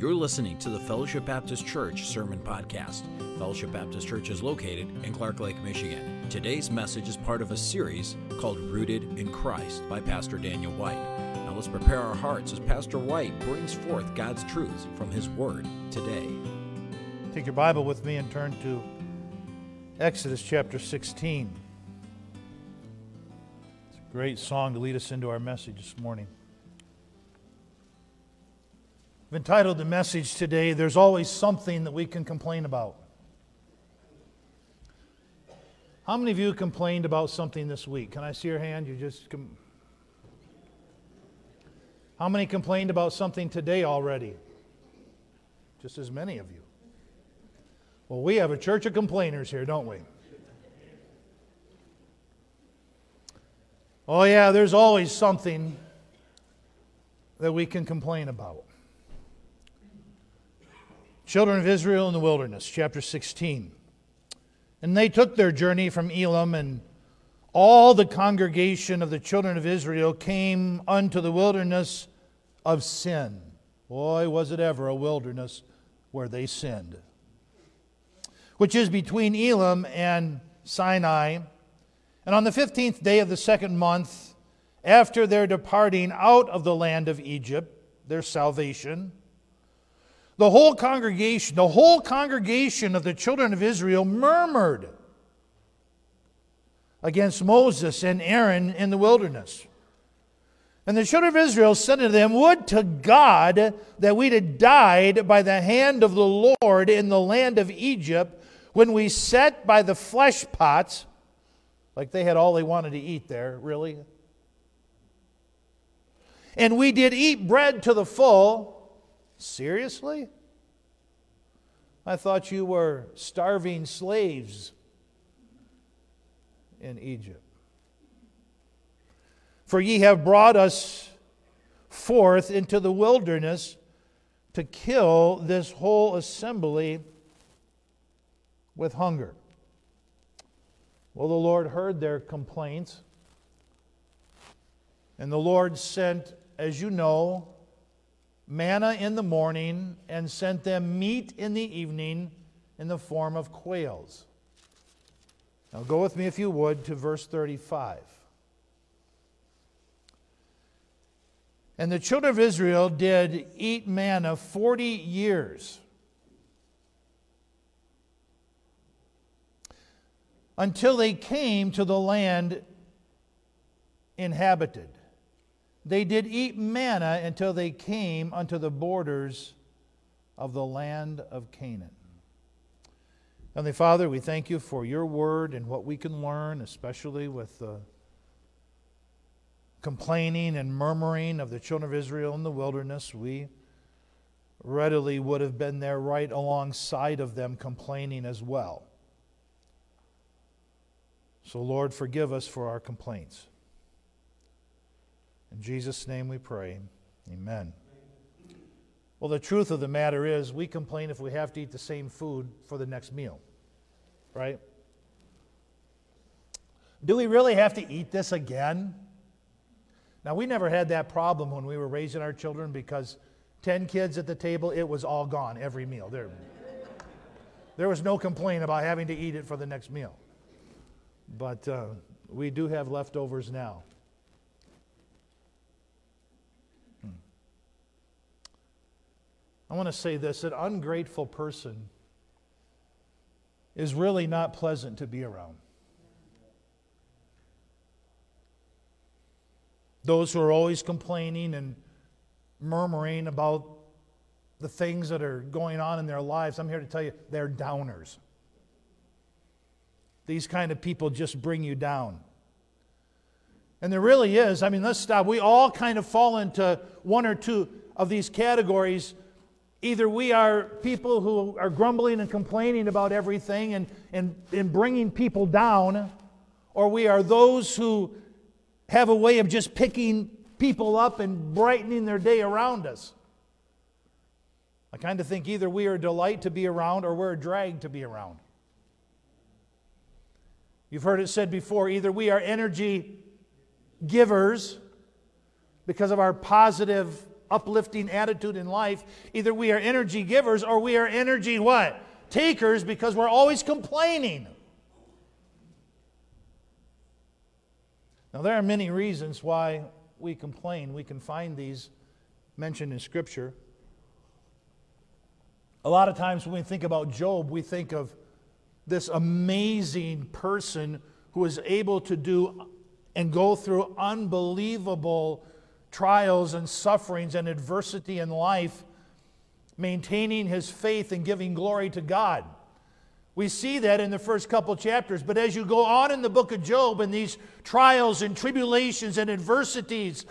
You're listening to the Fellowship Baptist Church Sermon Podcast. Fellowship Baptist Church is located in Clark Lake, Michigan. Today's message is part of a series called Rooted in Christ by Pastor Daniel White. Now let's prepare our hearts as Pastor White brings forth God's truths from his word today. Take your Bible with me and turn to Exodus chapter 16. It's a great song to lead us into our message this morning. I've entitled the message today, There's Always Something That We Can Complain About. How many of you complained about something this week? Can I see your hand? You just. Com- How many complained about something today already? Just as many of you. Well, we have a church of complainers here, don't we? Oh, yeah, there's always something that we can complain about. Children of Israel in the wilderness, chapter 16. And they took their journey from Elim, and all the congregation of the children of Israel came unto the wilderness of sin. Boy, was it ever a wilderness where they sinned. Which is between Elim and Sinai. And on the 15th day of the second month, after their departing out of the land of Egypt, their salvation, the whole congregation, the whole congregation of the children of Israel murmured against Moses and Aaron in the wilderness. And the children of Israel said unto them, Would to God that we'd have died by the hand of the Lord in the land of Egypt when we sat by the flesh pots, like they had all they wanted to eat there, really. And we did eat bread to the full Seriously? I thought you were starving slaves in Egypt. For ye have brought us forth into the wilderness to kill this whole assembly with hunger. Well, the Lord heard their complaints, and the Lord sent, as you know, manna in the morning and sent them meat in the evening in the form of quails. Now go with me, if you would, to verse 35. And the children of Israel did eat manna 40 years. Until they came to the land inhabited. They did eat manna until they came unto the borders of the land of Canaan. Heavenly Father, we thank you for your word and what we can learn, especially with the complaining and murmuring of the children of Israel in the wilderness. We readily would have been there right alongside of them, complaining as well. So, Lord, forgive us for our complaints. In Jesus' name we pray. Amen. Well, the truth of the matter is, we complain if we have to eat the same food for the next meal, right? Do we really have to eat this again? Now, we never had that problem when we were raising our children because 10 kids at the table, it was all gone every meal. There, there was no complaint about having to eat it for the next meal. But uh, we do have leftovers now. I want to say this an ungrateful person is really not pleasant to be around. Those who are always complaining and murmuring about the things that are going on in their lives, I'm here to tell you, they're downers. These kind of people just bring you down. And there really is, I mean, let's stop. We all kind of fall into one or two of these categories Either we are people who are grumbling and complaining about everything and, and, and bringing people down, or we are those who have a way of just picking people up and brightening their day around us. I kind of think either we are a delight to be around or we're a drag to be around. You've heard it said before either we are energy givers because of our positive uplifting attitude in life, either we are energy givers or we are energy what? Takers because we're always complaining. Now, there are many reasons why we complain. We can find these mentioned in Scripture. A lot of times when we think about Job, we think of this amazing person who is able to do and go through unbelievable trials and sufferings and adversity in life, maintaining his faith and giving glory to God. We see that in the first couple chapters, but as you go on in the book of Job and these trials and tribulations and adversities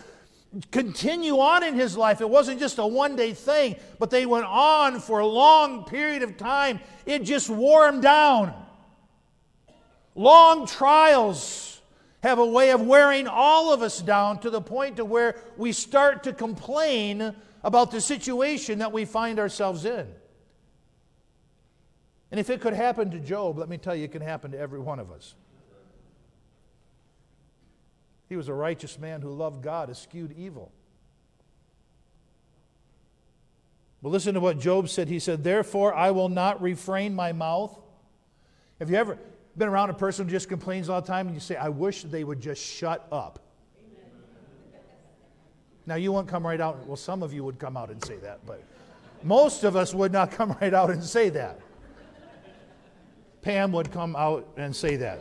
continue on in his life, it wasn't just a one day thing, but they went on for a long period of time. It just wore him down. Long trials have a way of wearing all of us down to the point to where we start to complain about the situation that we find ourselves in. And if it could happen to Job, let me tell you, it can happen to every one of us. He was a righteous man who loved God, eschewed evil. But listen to what Job said. He said, Therefore, I will not refrain my mouth. Have you ever been around a person who just complains all the time and you say, I wish they would just shut up? Now, you won't come right out. Well, some of you would come out and say that, but most of us would not come right out and say that. Pam would come out and say that.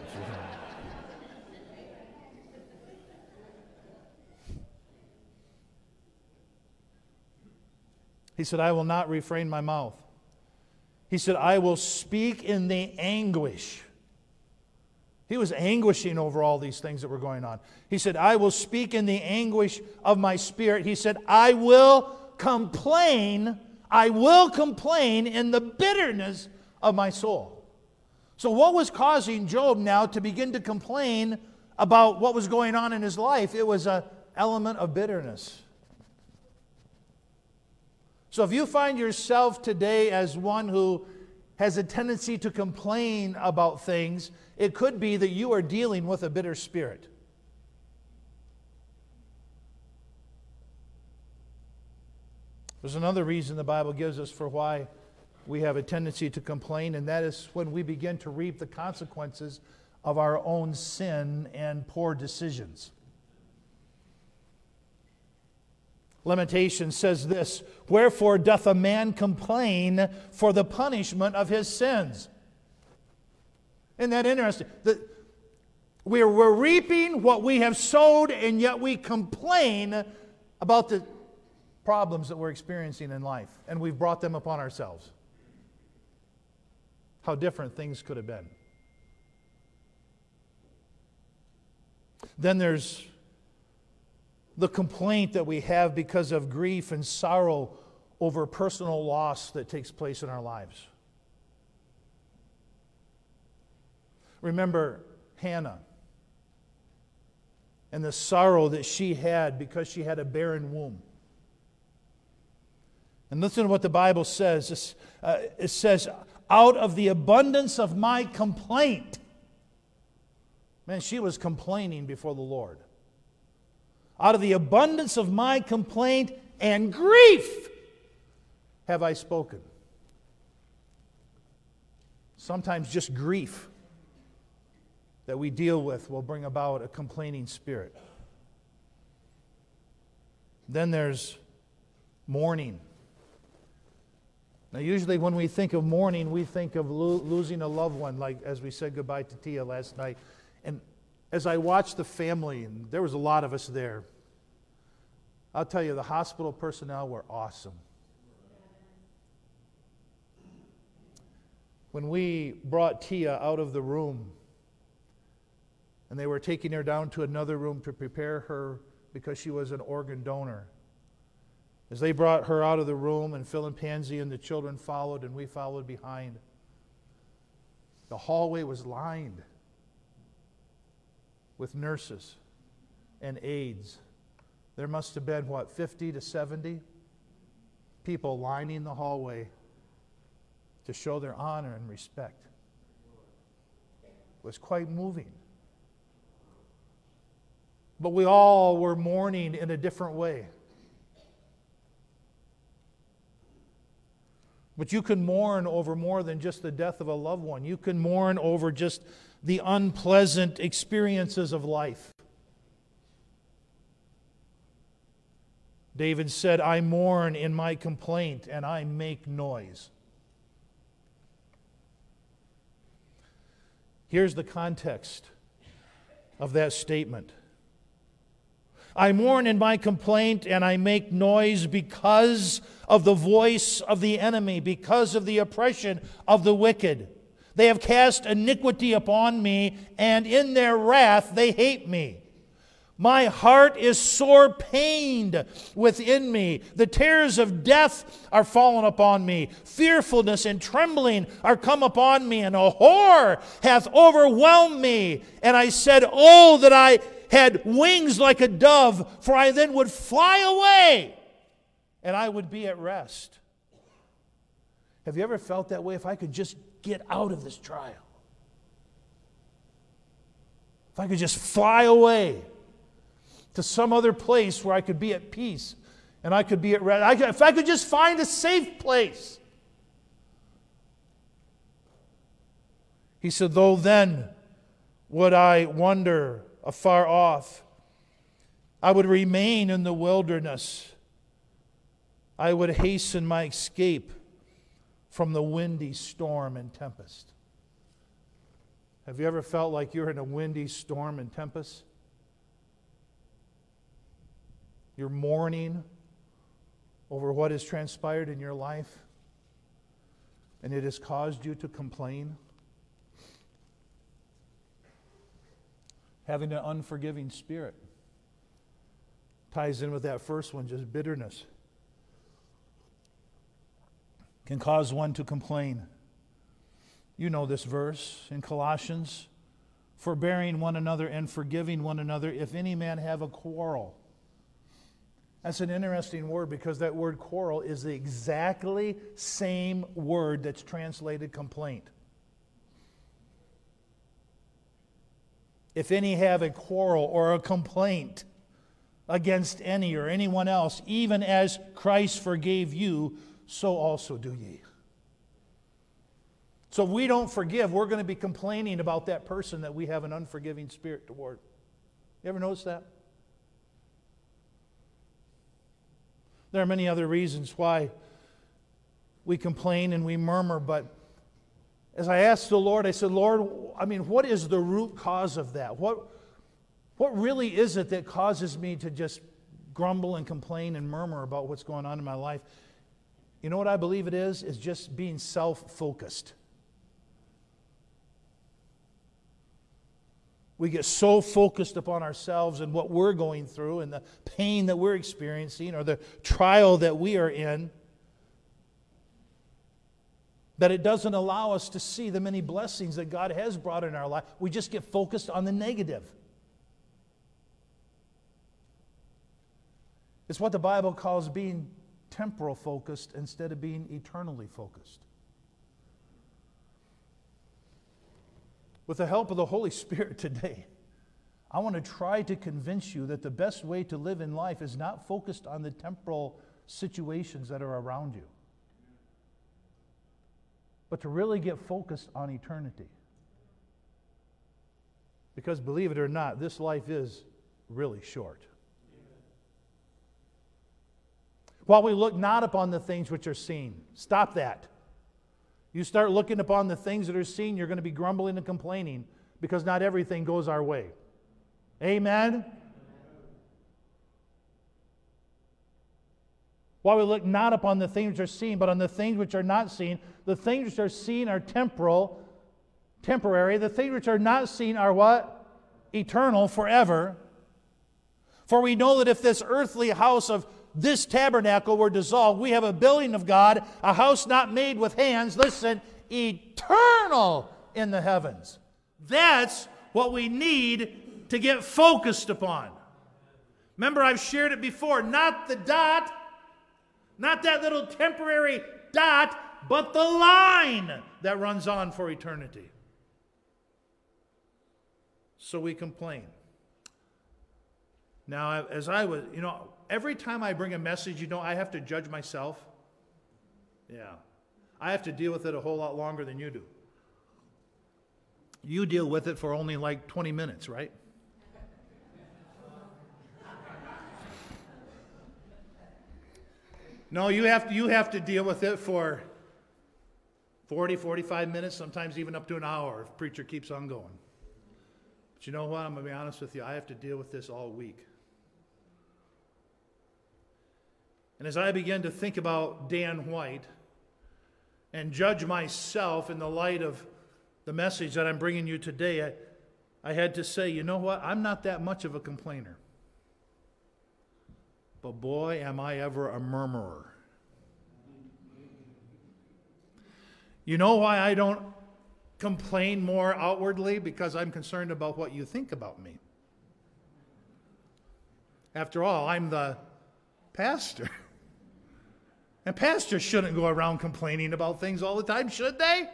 He said, I will not refrain my mouth. He said, I will speak in the anguish. He was anguishing over all these things that were going on. He said, I will speak in the anguish of my spirit. He said, I will complain. I will complain in the bitterness of my soul. So, what was causing Job now to begin to complain about what was going on in his life? It was an element of bitterness. So, if you find yourself today as one who has a tendency to complain about things, it could be that you are dealing with a bitter spirit. There's another reason the Bible gives us for why we have a tendency to complain, and that is when we begin to reap the consequences of our own sin and poor decisions. Lamentation says this Wherefore doth a man complain for the punishment of his sins? Isn't that interesting? The, we're, we're reaping what we have sowed, and yet we complain about the problems that we're experiencing in life, and we've brought them upon ourselves how different things could have been. Then there's the complaint that we have because of grief and sorrow over personal loss that takes place in our lives. Remember Hannah and the sorrow that she had because she had a barren womb. And listen to what the Bible says. Uh, it says, out of the abundance of my complaint. Man, she was complaining before the Lord. Out of the abundance of my complaint and grief have I spoken. Sometimes just grief that we deal with will bring about a complaining spirit. Then there's mourning. Now, usually when we think of mourning, we think of lo- losing a loved one, like as we said goodbye to Tia last night. And as I watched the family, and there was a lot of us there, I'll tell you, the hospital personnel were awesome. When we brought Tia out of the room, and they were taking her down to another room to prepare her because she was an organ donor. As they brought her out of the room, and Phil and Pansy and the children followed, and we followed behind, the hallway was lined with nurses and aides. There must have been, what, 50 to 70 people lining the hallway to show their honor and respect. It was quite moving. But we all were mourning in a different way. But you can mourn over more than just the death of a loved one. You can mourn over just the unpleasant experiences of life. David said, I mourn in my complaint and I make noise. Here's the context of that statement I mourn in my complaint and I make noise because of the voice of the enemy, because of the oppression of the wicked. They have cast iniquity upon me, and in their wrath they hate me. My heart is sore pained within me. The terrors of death are fallen upon me. Fearfulness and trembling are come upon me, and a horror hath overwhelmed me. And I said, Oh, that I had wings like a dove, for I then would fly away and I would be at rest. Have you ever felt that way? If I could just get out of this trial, if I could just fly away to some other place where I could be at peace and I could be at rest. if I could just find a safe place. He said, Though then would I wander afar off, I would remain in the wilderness. I would hasten my escape from the windy storm and tempest. Have you ever felt like you're in a windy storm and tempest? You're mourning over what has transpired in your life, and it has caused you to complain. Having an unforgiving spirit ties in with that first one, just bitterness. Can cause one to complain. You know this verse in Colossians forbearing one another and forgiving one another if any man have a quarrel that's an interesting word because that word quarrel is the exactly same word that's translated complaint. If any have a quarrel or a complaint against any or anyone else, even as Christ forgave you, so also do ye. So if we don't forgive, we're going to be complaining about that person that we have an unforgiving spirit toward. You ever notice that? There are many other reasons why we complain and we murmur, but as I asked the Lord, I said, Lord, I mean, what is the root cause of that? What, what really is it that causes me to just grumble and complain and murmur about what's going on in my life? You know what I believe it is? Is just being self focused. We get so focused upon ourselves and what we're going through and the pain that we're experiencing or the trial that we are in that it doesn't allow us to see the many blessings that God has brought in our life. We just get focused on the negative. It's what the Bible calls being temporal focused instead of being eternally focused. with the help of the Holy Spirit today, I want to try to convince you that the best way to live in life is not focused on the temporal situations that are around you, but to really get focused on eternity. Because believe it or not, this life is really short. While we look not upon the things which are seen, stop that. You start looking upon the things that are seen, you're going to be grumbling and complaining because not everything goes our way. Amen? While we look not upon the things which are seen, but on the things which are not seen, the things which are seen are temporal, temporary. The things which are not seen are what? Eternal, forever. For we know that if this earthly house of this tabernacle were dissolved, we have a building of God, a house not made with hands, listen, eternal in the heavens. That's what we need to get focused upon. Remember, I've shared it before. Not the dot, not that little temporary dot, but the line that runs on for eternity. So we complain. Now, as I was, you know, every time I bring a message, you know, I have to judge myself. Yeah. I have to deal with it a whole lot longer than you do. You deal with it for only like 20 minutes, right? No, you have to, you have to deal with it for 40, 45 minutes, sometimes even up to an hour if preacher keeps on going. But you know what? I'm going to be honest with you. I have to deal with this all week. And as I begin to think about Dan White and judge myself in the light of the message that I'm bringing you today, I, I had to say, you know what? I'm not that much of a complainer. But boy, am I ever a murmurer. You know why I don't complain more outwardly? Because I'm concerned about what you think about me. After all, I'm the pastor. And pastors shouldn't go around complaining about things all the time, should they?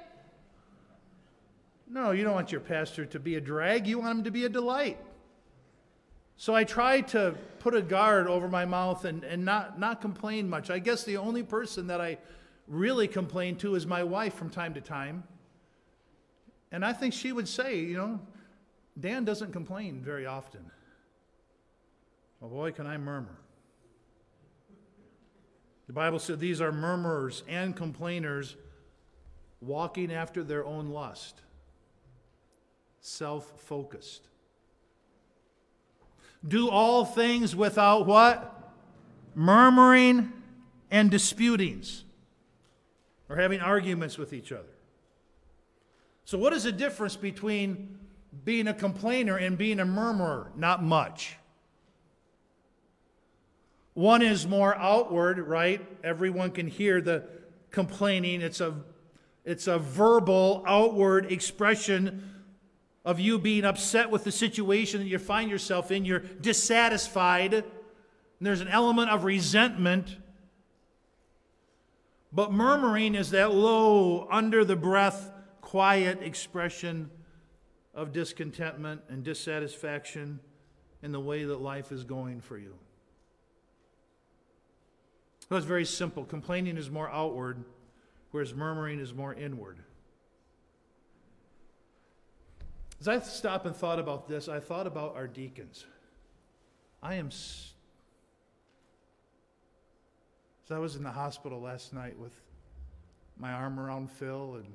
No, you don't want your pastor to be a drag, you want him to be a delight. So I try to put a guard over my mouth and, and not, not complain much. I guess the only person that I really complain to is my wife from time to time. And I think she would say, you know, Dan doesn't complain very often. Well, boy, can I murmur. The Bible said these are murmurers and complainers walking after their own lust, self focused. Do all things without what? Murmuring and disputings, or having arguments with each other. So, what is the difference between being a complainer and being a murmurer? Not much. One is more outward, right? Everyone can hear the complaining. It's a, it's a verbal, outward expression of you being upset with the situation that you find yourself in. You're dissatisfied. And there's an element of resentment. But murmuring is that low, under the breath, quiet expression of discontentment and dissatisfaction in the way that life is going for you. So it's very simple. Complaining is more outward, whereas murmuring is more inward. As I stopped and thought about this, I thought about our deacons. I am. As I was in the hospital last night with my arm around Phil, and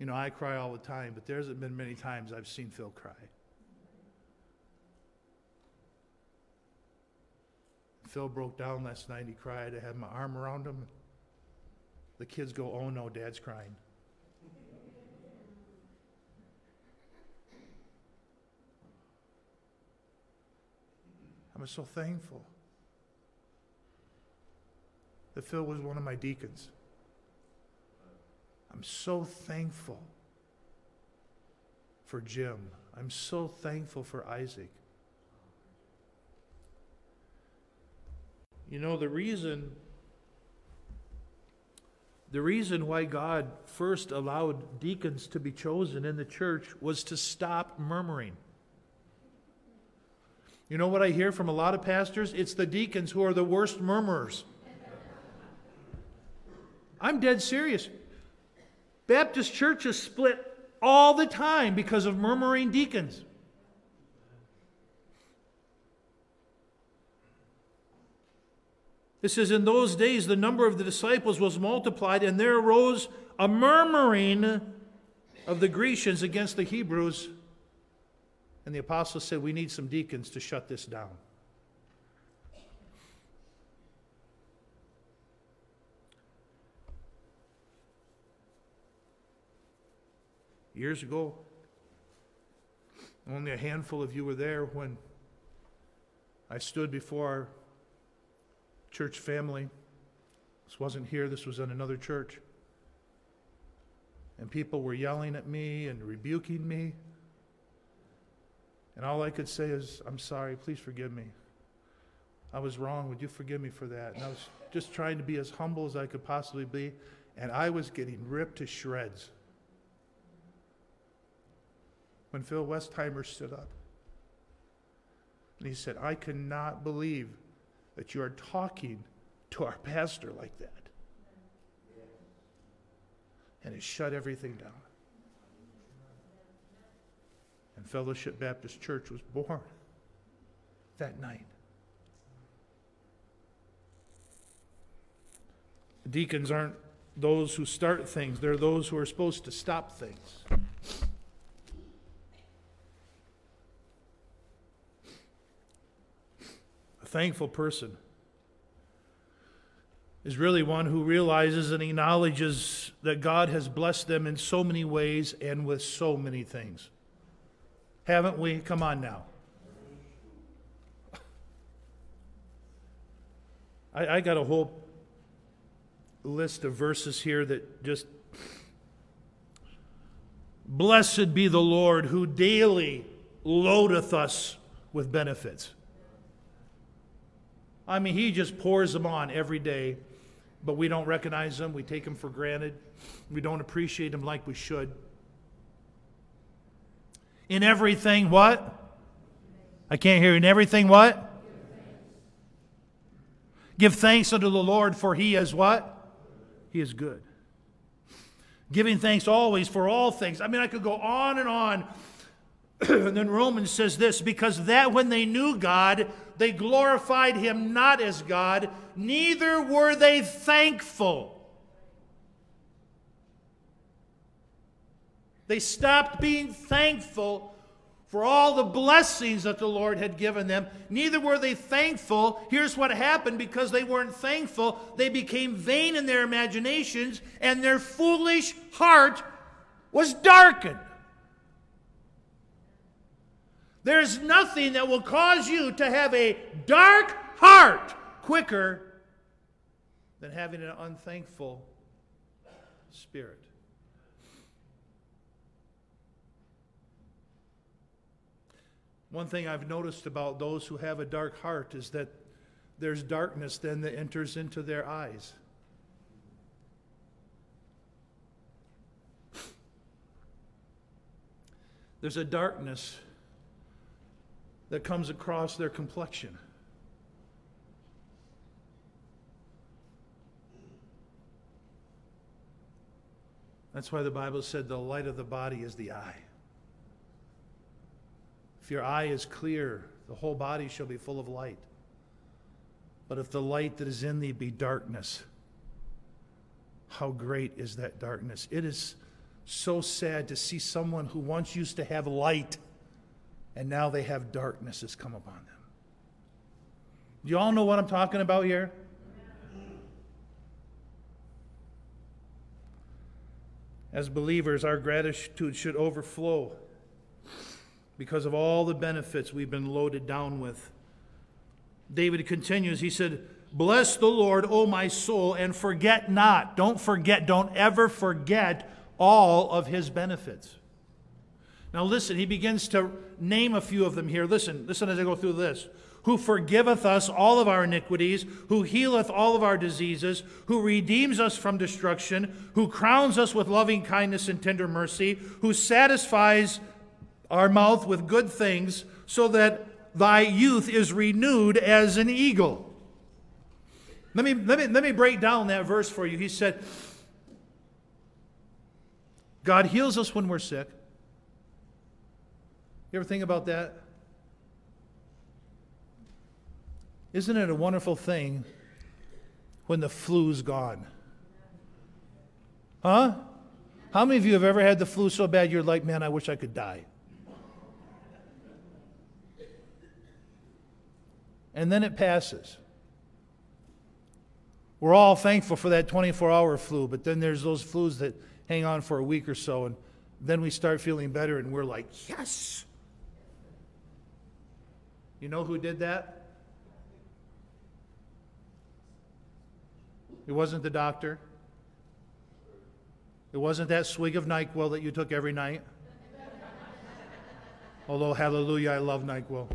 you know, I cry all the time, but there hasn't been many times I've seen Phil cry. Phil broke down last night. He cried. I had my arm around him. The kids go, Oh no, dad's crying. I'm so thankful that Phil was one of my deacons. I'm so thankful for Jim. I'm so thankful for Isaac. You know, the reason the reason why God first allowed deacons to be chosen in the church was to stop murmuring. You know what I hear from a lot of pastors? It's the deacons who are the worst murmurers. I'm dead serious. Baptist churches split all the time because of murmuring deacons. It says, In those days, the number of the disciples was multiplied, and there arose a murmuring of the Grecians against the Hebrews. And the apostles said, We need some deacons to shut this down. Years ago, only a handful of you were there when I stood before church family. This wasn't here, this was in another church. And people were yelling at me and rebuking me. And all I could say is, I'm sorry, please forgive me. I was wrong. Would you forgive me for that? And I was just trying to be as humble as I could possibly be. And I was getting ripped to shreds. When Phil Westheimer stood up and he said, I cannot believe that you are talking to our pastor like that. And it shut everything down. And Fellowship Baptist Church was born that night. Deacons aren't those who start things, they're those who are supposed to stop things. Thankful person is really one who realizes and acknowledges that God has blessed them in so many ways and with so many things. Haven't we? Come on now. I, I got a whole list of verses here that just. Blessed be the Lord who daily loadeth us with benefits. I mean, he just pours them on every day, but we don't recognize them. We take them for granted. We don't appreciate them like we should. In everything, what? I can't hear. In everything, what? Give thanks unto the Lord, for he is what? He is good. Giving thanks always for all things. I mean, I could go on and on. and then Romans says this because that when they knew God, they glorified him not as God, neither were they thankful. They stopped being thankful for all the blessings that the Lord had given them. Neither were they thankful. Here's what happened because they weren't thankful, they became vain in their imaginations, and their foolish heart was darkened. There's nothing that will cause you to have a dark heart quicker than having an unthankful spirit. One thing I've noticed about those who have a dark heart is that there's darkness then that enters into their eyes. There's a darkness that comes across their complexion. That's why the Bible said the light of the body is the eye. If your eye is clear, the whole body shall be full of light. But if the light that is in thee be darkness, how great is that darkness? It is so sad to see someone who once used to have light and now they have darkness has come upon them. You all know what I'm talking about here? As believers, our gratitude should overflow because of all the benefits we've been loaded down with. David continues, he said, Bless the Lord, O my soul, and forget not. Don't forget, don't ever forget all of his benefits. Now, listen, he begins to name a few of them here. Listen, listen as I go through this. Who forgiveth us all of our iniquities, who healeth all of our diseases, who redeems us from destruction, who crowns us with loving kindness and tender mercy, who satisfies our mouth with good things, so that thy youth is renewed as an eagle. Let me, let me, let me break down that verse for you. He said, God heals us when we're sick. You ever think about that? Isn't it a wonderful thing when the flu's gone? Huh? How many of you have ever had the flu so bad you're like, man, I wish I could die? and then it passes. We're all thankful for that 24 hour flu, but then there's those flus that hang on for a week or so, and then we start feeling better, and we're like, yes. You know who did that? It wasn't the doctor. It wasn't that swig of NyQuil that you took every night. Although, hallelujah, I love NyQuil.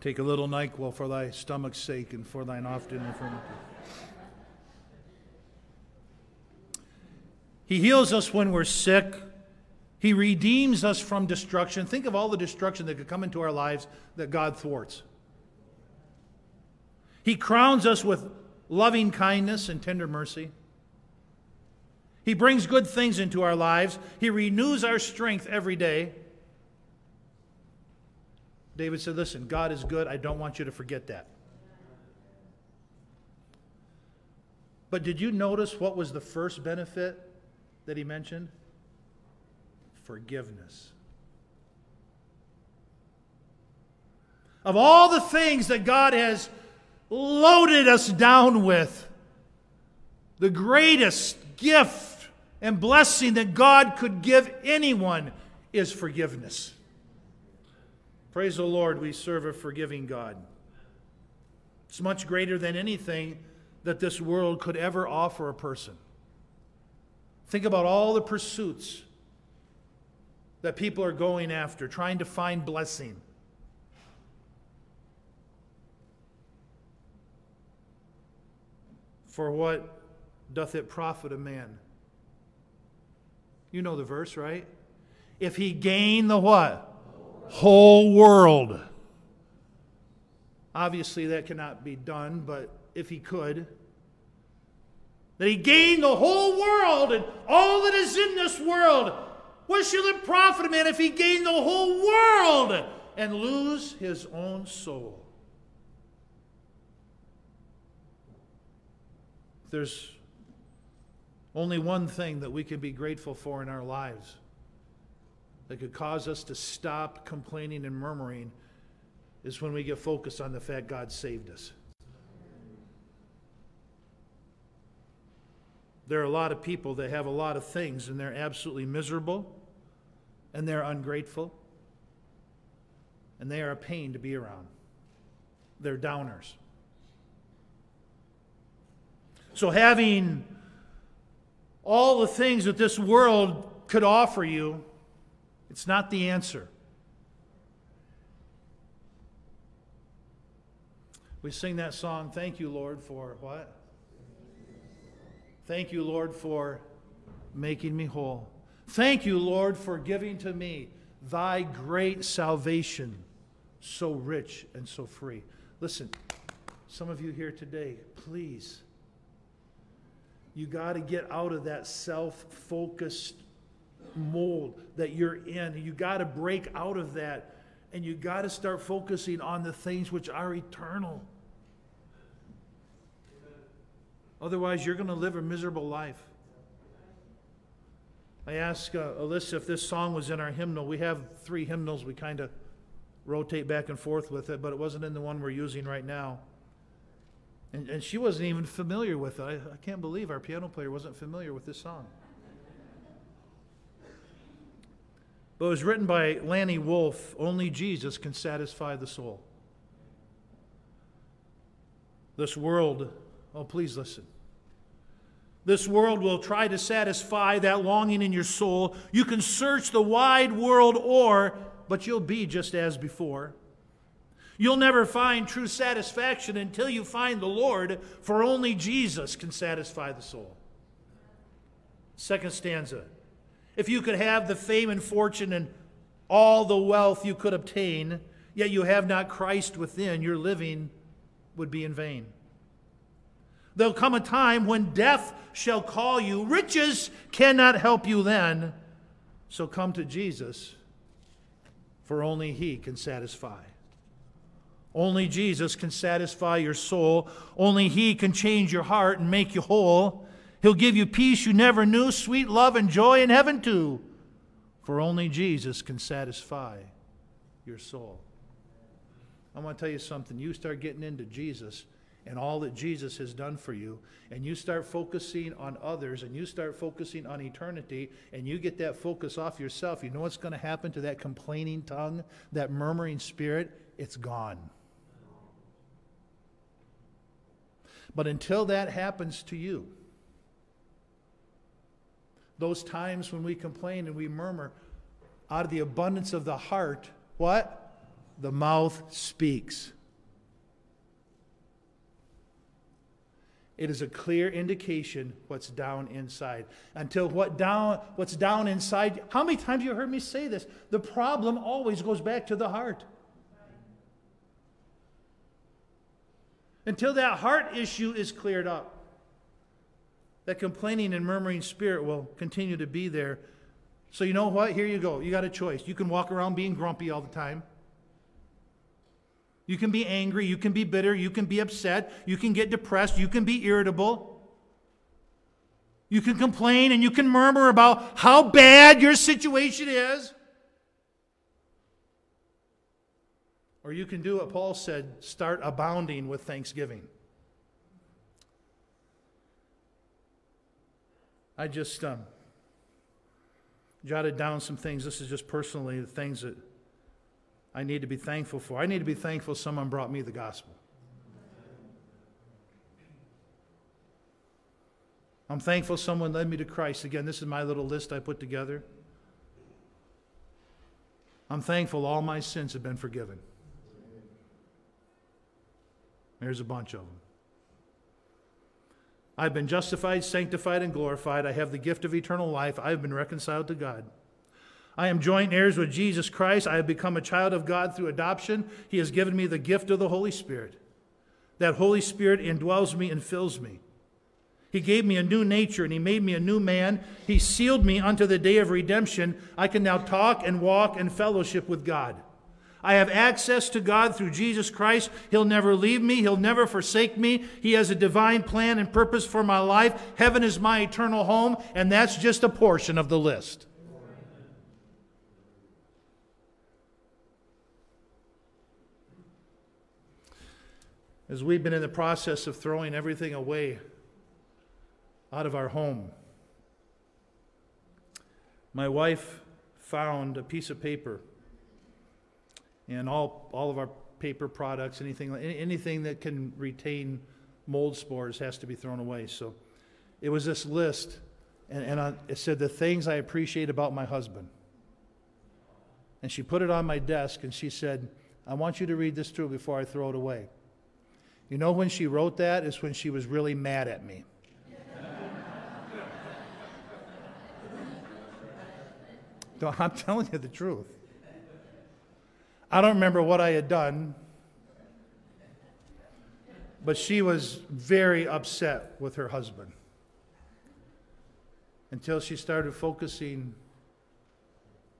Take a little NyQuil for thy stomach's sake and for thine often infirmity. He heals us when we're sick. He redeems us from destruction. Think of all the destruction that could come into our lives that God thwarts. He crowns us with loving kindness and tender mercy. He brings good things into our lives. He renews our strength every day. David said, Listen, God is good. I don't want you to forget that. But did you notice what was the first benefit that he mentioned? forgiveness. Of all the things that God has loaded us down with, the greatest gift and blessing that God could give anyone is forgiveness. Praise the Lord, we serve a forgiving God. It's much greater than anything that this world could ever offer a person. Think about all the pursuits that people are going after, trying to find blessing. For what doth it profit a man? You know the verse, right? If he gain the what? Whole world. Obviously, that cannot be done, but if he could, that he gain the whole world and all that is in this world what shall it profit a man if he gain the whole world and lose his own soul? There's only one thing that we can be grateful for in our lives that could cause us to stop complaining and murmuring is when we get focused on the fact God saved us. There are a lot of people that have a lot of things and they're absolutely miserable and they're ungrateful and they are a pain to be around. They're downers. So, having all the things that this world could offer you, it's not the answer. We sing that song, Thank you, Lord, for what? Thank you, Lord, for making me whole. Thank you, Lord, for giving to me thy great salvation, so rich and so free. Listen, some of you here today, please, you got to get out of that self focused mold that you're in. You got to break out of that and you got to start focusing on the things which are eternal. Otherwise, you're going to live a miserable life. I asked uh, Alyssa if this song was in our hymnal. We have three hymnals. We kind of rotate back and forth with it, but it wasn't in the one we're using right now. And, and she wasn't even familiar with it. I, I can't believe our piano player wasn't familiar with this song. But it was written by Lanny Wolf. Only Jesus can satisfy the soul. This world, oh, please listen. This world will try to satisfy that longing in your soul. You can search the wide world o'er, but you'll be just as before. You'll never find true satisfaction until you find the Lord, for only Jesus can satisfy the soul. Second stanza. If you could have the fame and fortune and all the wealth you could obtain, yet you have not Christ within, your living would be in vain. There'll come a time when death shall call you. Riches cannot help you then. So come to Jesus, for only He can satisfy. Only Jesus can satisfy your soul. Only He can change your heart and make you whole. He'll give you peace you never knew, sweet love and joy in heaven too. For only Jesus can satisfy your soul. I want to tell you something. You start getting into Jesus and all that Jesus has done for you, and you start focusing on others and you start focusing on eternity, and you get that focus off yourself, you know what's going to happen to that complaining tongue, that murmuring spirit? It's gone. But until that happens to you, those times when we complain and we murmur, out of the abundance of the heart, what? The mouth speaks. It is a clear indication what's down inside. Until what down, what's down inside, how many times you heard me say this? The problem always goes back to the heart. Until that heart issue is cleared up, that complaining and murmuring spirit will continue to be there. So, you know what? Here you go. You got a choice. You can walk around being grumpy all the time. You can be angry, you can be bitter, you can be upset, you can get depressed, you can be irritable. You can complain and you can murmur about how bad your situation is. Or you can do what Paul said start abounding with thanksgiving. I just um, jotted down some things. This is just personally the things that I need to be thankful for. I need to be thankful someone brought me the gospel. I'm thankful someone led me to Christ. Again, this is my little list I put together. I'm thankful all my sins have been forgiven. There's a bunch of them. I've been justified, sanctified, and glorified. I have the gift of eternal life. I have been reconciled to God. I am joint heirs with Jesus Christ. I have become a child of God through adoption. He has given me the gift of the Holy Spirit. That Holy Spirit indwells me and fills me. He gave me a new nature and He made me a new man. He sealed me unto the day of redemption. I can now talk and walk and fellowship with God. I have access to God through Jesus Christ. He'll never leave me. He'll never forsake me. He has a divine plan and purpose for my life. Heaven is my eternal home, and that's just a portion of the list. As we've been in the process of throwing everything away out of our home. My wife found a piece of paper and all, all of our paper products, anything, anything that can retain mold spores has to be thrown away. So it was this list, and, and I, it said the things I appreciate about my husband. And she put it on my desk and she said, I want you to read this through before I throw it away. You know when she wrote that is when she was really mad at me. I'm telling you the truth. I don't remember what I had done, but she was very upset with her husband until she started focusing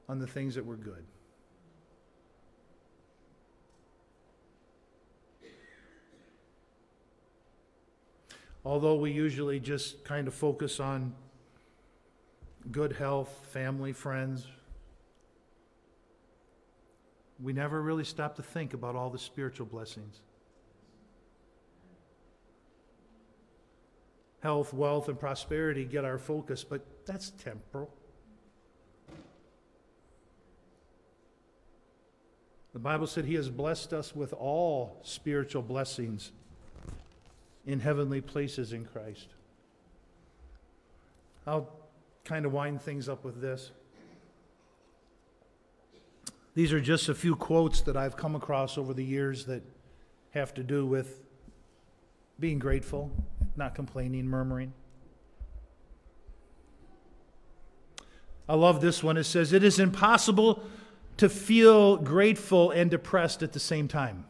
on the things that were good. Although we usually just kind of focus on good health, family, friends, we never really stop to think about all the spiritual blessings. Health, wealth, and prosperity get our focus, but that's temporal. The Bible said He has blessed us with all spiritual blessings in heavenly places in Christ. I'll kind of wind things up with this. These are just a few quotes that I've come across over the years that have to do with being grateful, not complaining, murmuring. I love this one. It says, It is impossible to feel grateful and depressed at the same time.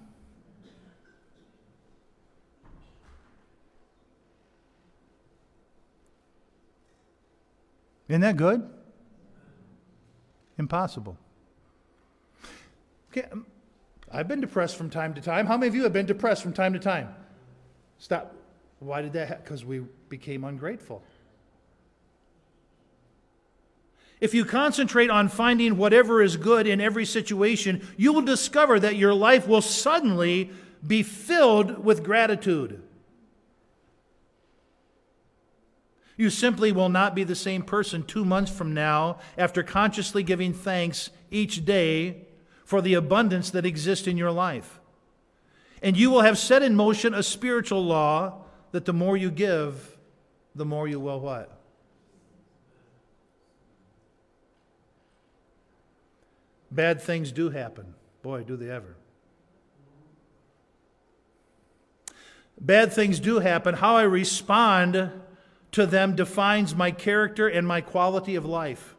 Isn't that good? Impossible. Okay, um, I've been depressed from time to time. How many of you have been depressed from time to time? Stop. Why did that happen? Because we became ungrateful. If you concentrate on finding whatever is good in every situation, you will discover that your life will suddenly be filled with gratitude. You simply will not be the same person two months from now after consciously giving thanks each day for the abundance that exists in your life. And you will have set in motion a spiritual law that the more you give, the more you will what? Bad things do happen. Boy, do they ever. bad things do happen, how I respond to them defines my character and my quality of life.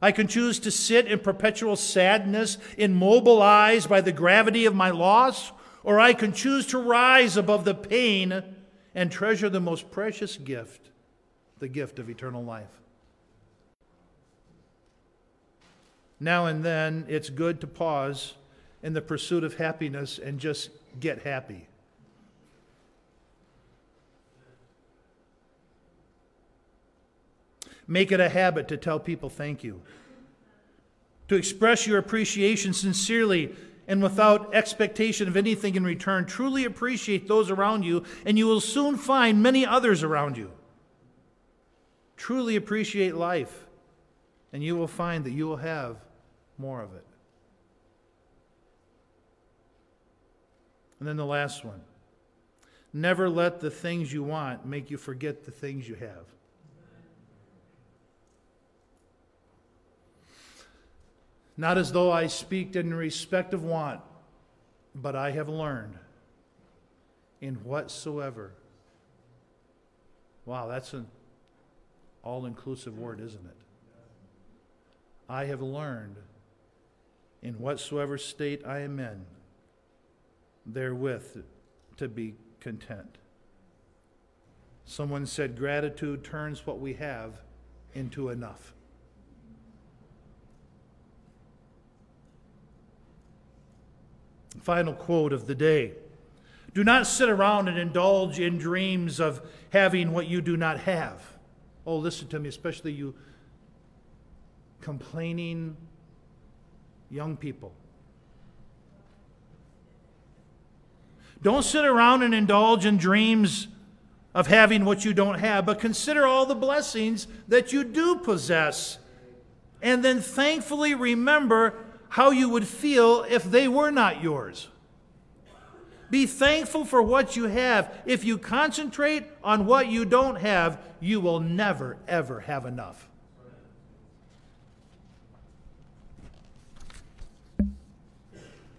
I can choose to sit in perpetual sadness, immobilized by the gravity of my loss, or I can choose to rise above the pain and treasure the most precious gift, the gift of eternal life. Now and then, it's good to pause in the pursuit of happiness and just get happy. Make it a habit to tell people thank you. To express your appreciation sincerely and without expectation of anything in return. Truly appreciate those around you, and you will soon find many others around you. Truly appreciate life, and you will find that you will have more of it. And then the last one never let the things you want make you forget the things you have. Not as though I speak in respect of want, but I have learned in whatsoever. Wow, that's an all inclusive word, isn't it? I have learned in whatsoever state I am in, therewith to be content. Someone said, Gratitude turns what we have into enough. Final quote of the day Do not sit around and indulge in dreams of having what you do not have. Oh, listen to me, especially you complaining young people. Don't sit around and indulge in dreams of having what you don't have, but consider all the blessings that you do possess. And then thankfully remember how you would feel if they were not yours. Be thankful for what you have. If you concentrate on what you don't have, you will never, ever have enough.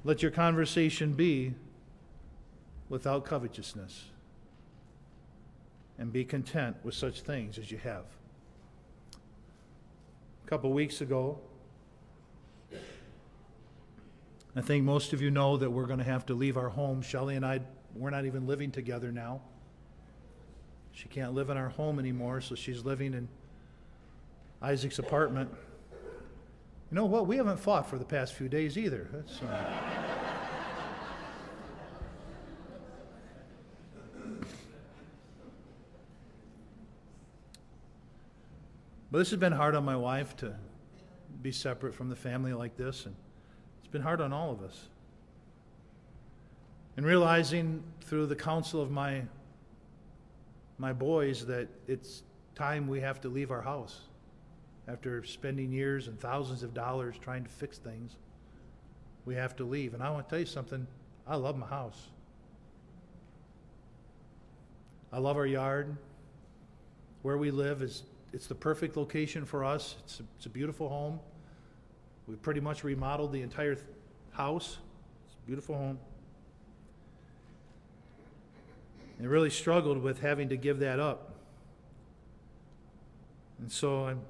Let your conversation be without covetousness and be content with such things as you have. A couple weeks ago, I think most of you know that we're going to have to leave our home. Shelley and I, we're not even living together now. She can't live in our home anymore, so she's living in Isaac's apartment. You know what? We haven't fought for the past few days either. That's, uh... but this has been hard on my wife to be separate from the family like this, and it's been hard on all of us. And realizing through the counsel of my my boys that it's time we have to leave our house after spending years and thousands of dollars trying to fix things, we have to leave. And I want to tell you something I love my house. I love our yard. Where we live is it's the perfect location for us. It's a, it's a beautiful home. We pretty much remodeled the entire house. It's a beautiful home. And really struggled with having to give that up. And so I'm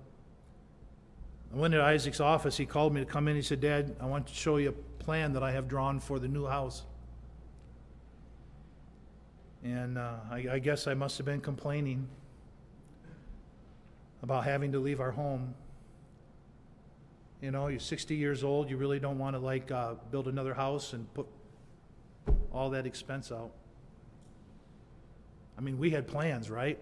I went to Isaac's office. He called me to come in. He said, Dad, I want to show you a plan that I have drawn for the new house. And uh, I, I guess I must have been complaining about having to leave our home. You know, you're 60 years old. You really don't want to like uh, build another house and put all that expense out. I mean, we had plans, right?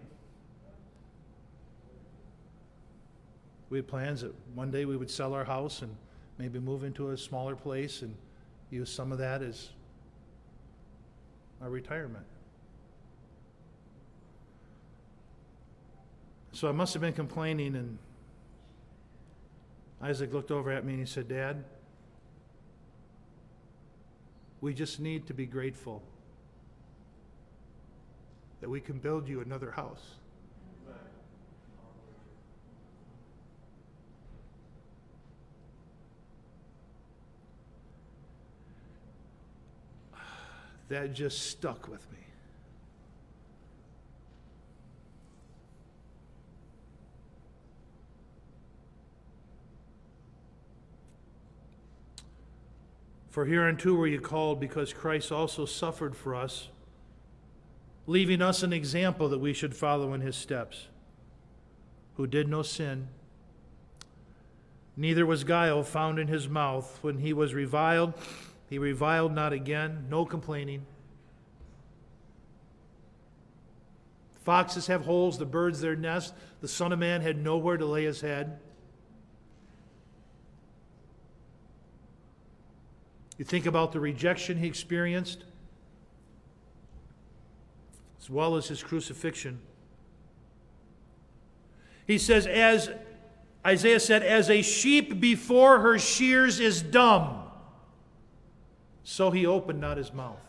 We had plans that one day we would sell our house and maybe move into a smaller place and use some of that as our retirement. So I must have been complaining, and Isaac looked over at me and he said, Dad, we just need to be grateful that we can build you another house. that just stuck with me. For hereunto were you called, because Christ also suffered for us, leaving us an example that we should follow in his steps, who did no sin, neither was guile found in his mouth. When he was reviled, he reviled not again, no complaining. Foxes have holes, the birds their nest. The Son of Man had nowhere to lay his head. You think about the rejection he experienced, as well as his crucifixion. He says, as Isaiah said, as a sheep before her shears is dumb, so he opened not his mouth.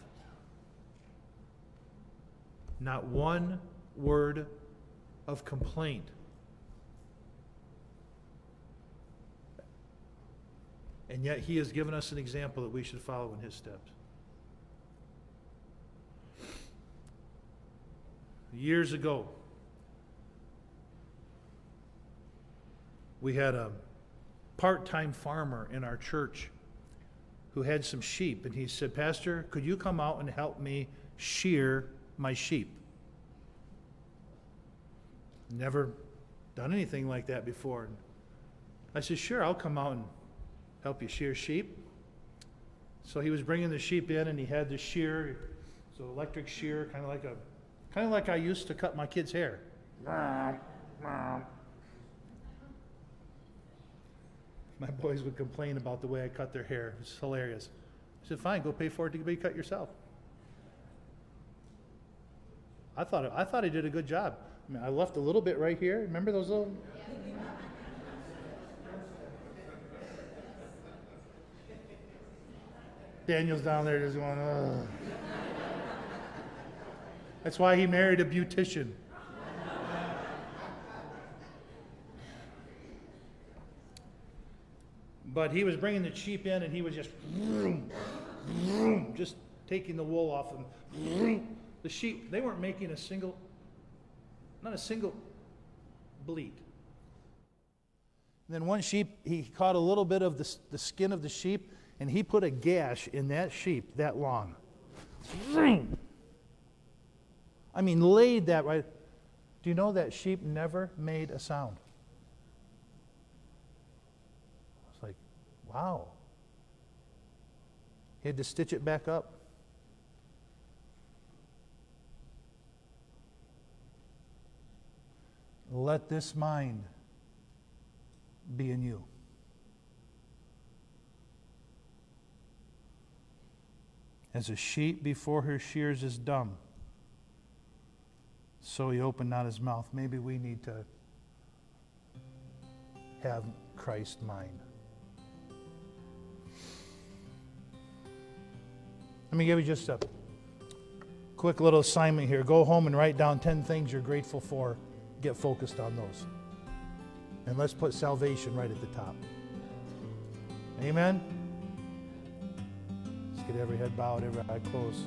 Not one word of complaint. And yet, he has given us an example that we should follow in his steps. Years ago, we had a part time farmer in our church who had some sheep, and he said, Pastor, could you come out and help me shear my sheep? Never done anything like that before. I said, Sure, I'll come out and help you shear sheep. So he was bringing the sheep in, and he had the shear, so electric shear, kind of like a, kind of like I used to cut my kids' hair. My boys would complain about the way I cut their hair. It's hilarious. I said, "Fine, go pay for it to be cut yourself." I thought I thought I did a good job. I mean, I left a little bit right here. Remember those little? Daniel's down there just going, Ugh. That's why he married a beautician. But he was bringing the sheep in and he was just, vroom, vroom, just taking the wool off them. Vroom. The sheep, they weren't making a single, not a single bleat. And then one sheep, he caught a little bit of the, the skin of the sheep and he put a gash in that sheep that long. I mean, laid that right. Do you know that sheep never made a sound? It's like, wow. He had to stitch it back up. Let this mind be in you. As a sheep before her shears is dumb, so he opened not his mouth. Maybe we need to have Christ mind. Let me give you just a quick little assignment here. Go home and write down 10 things you're grateful for. Get focused on those. And let's put salvation right at the top. Amen. Get every head bowed, every eye closed.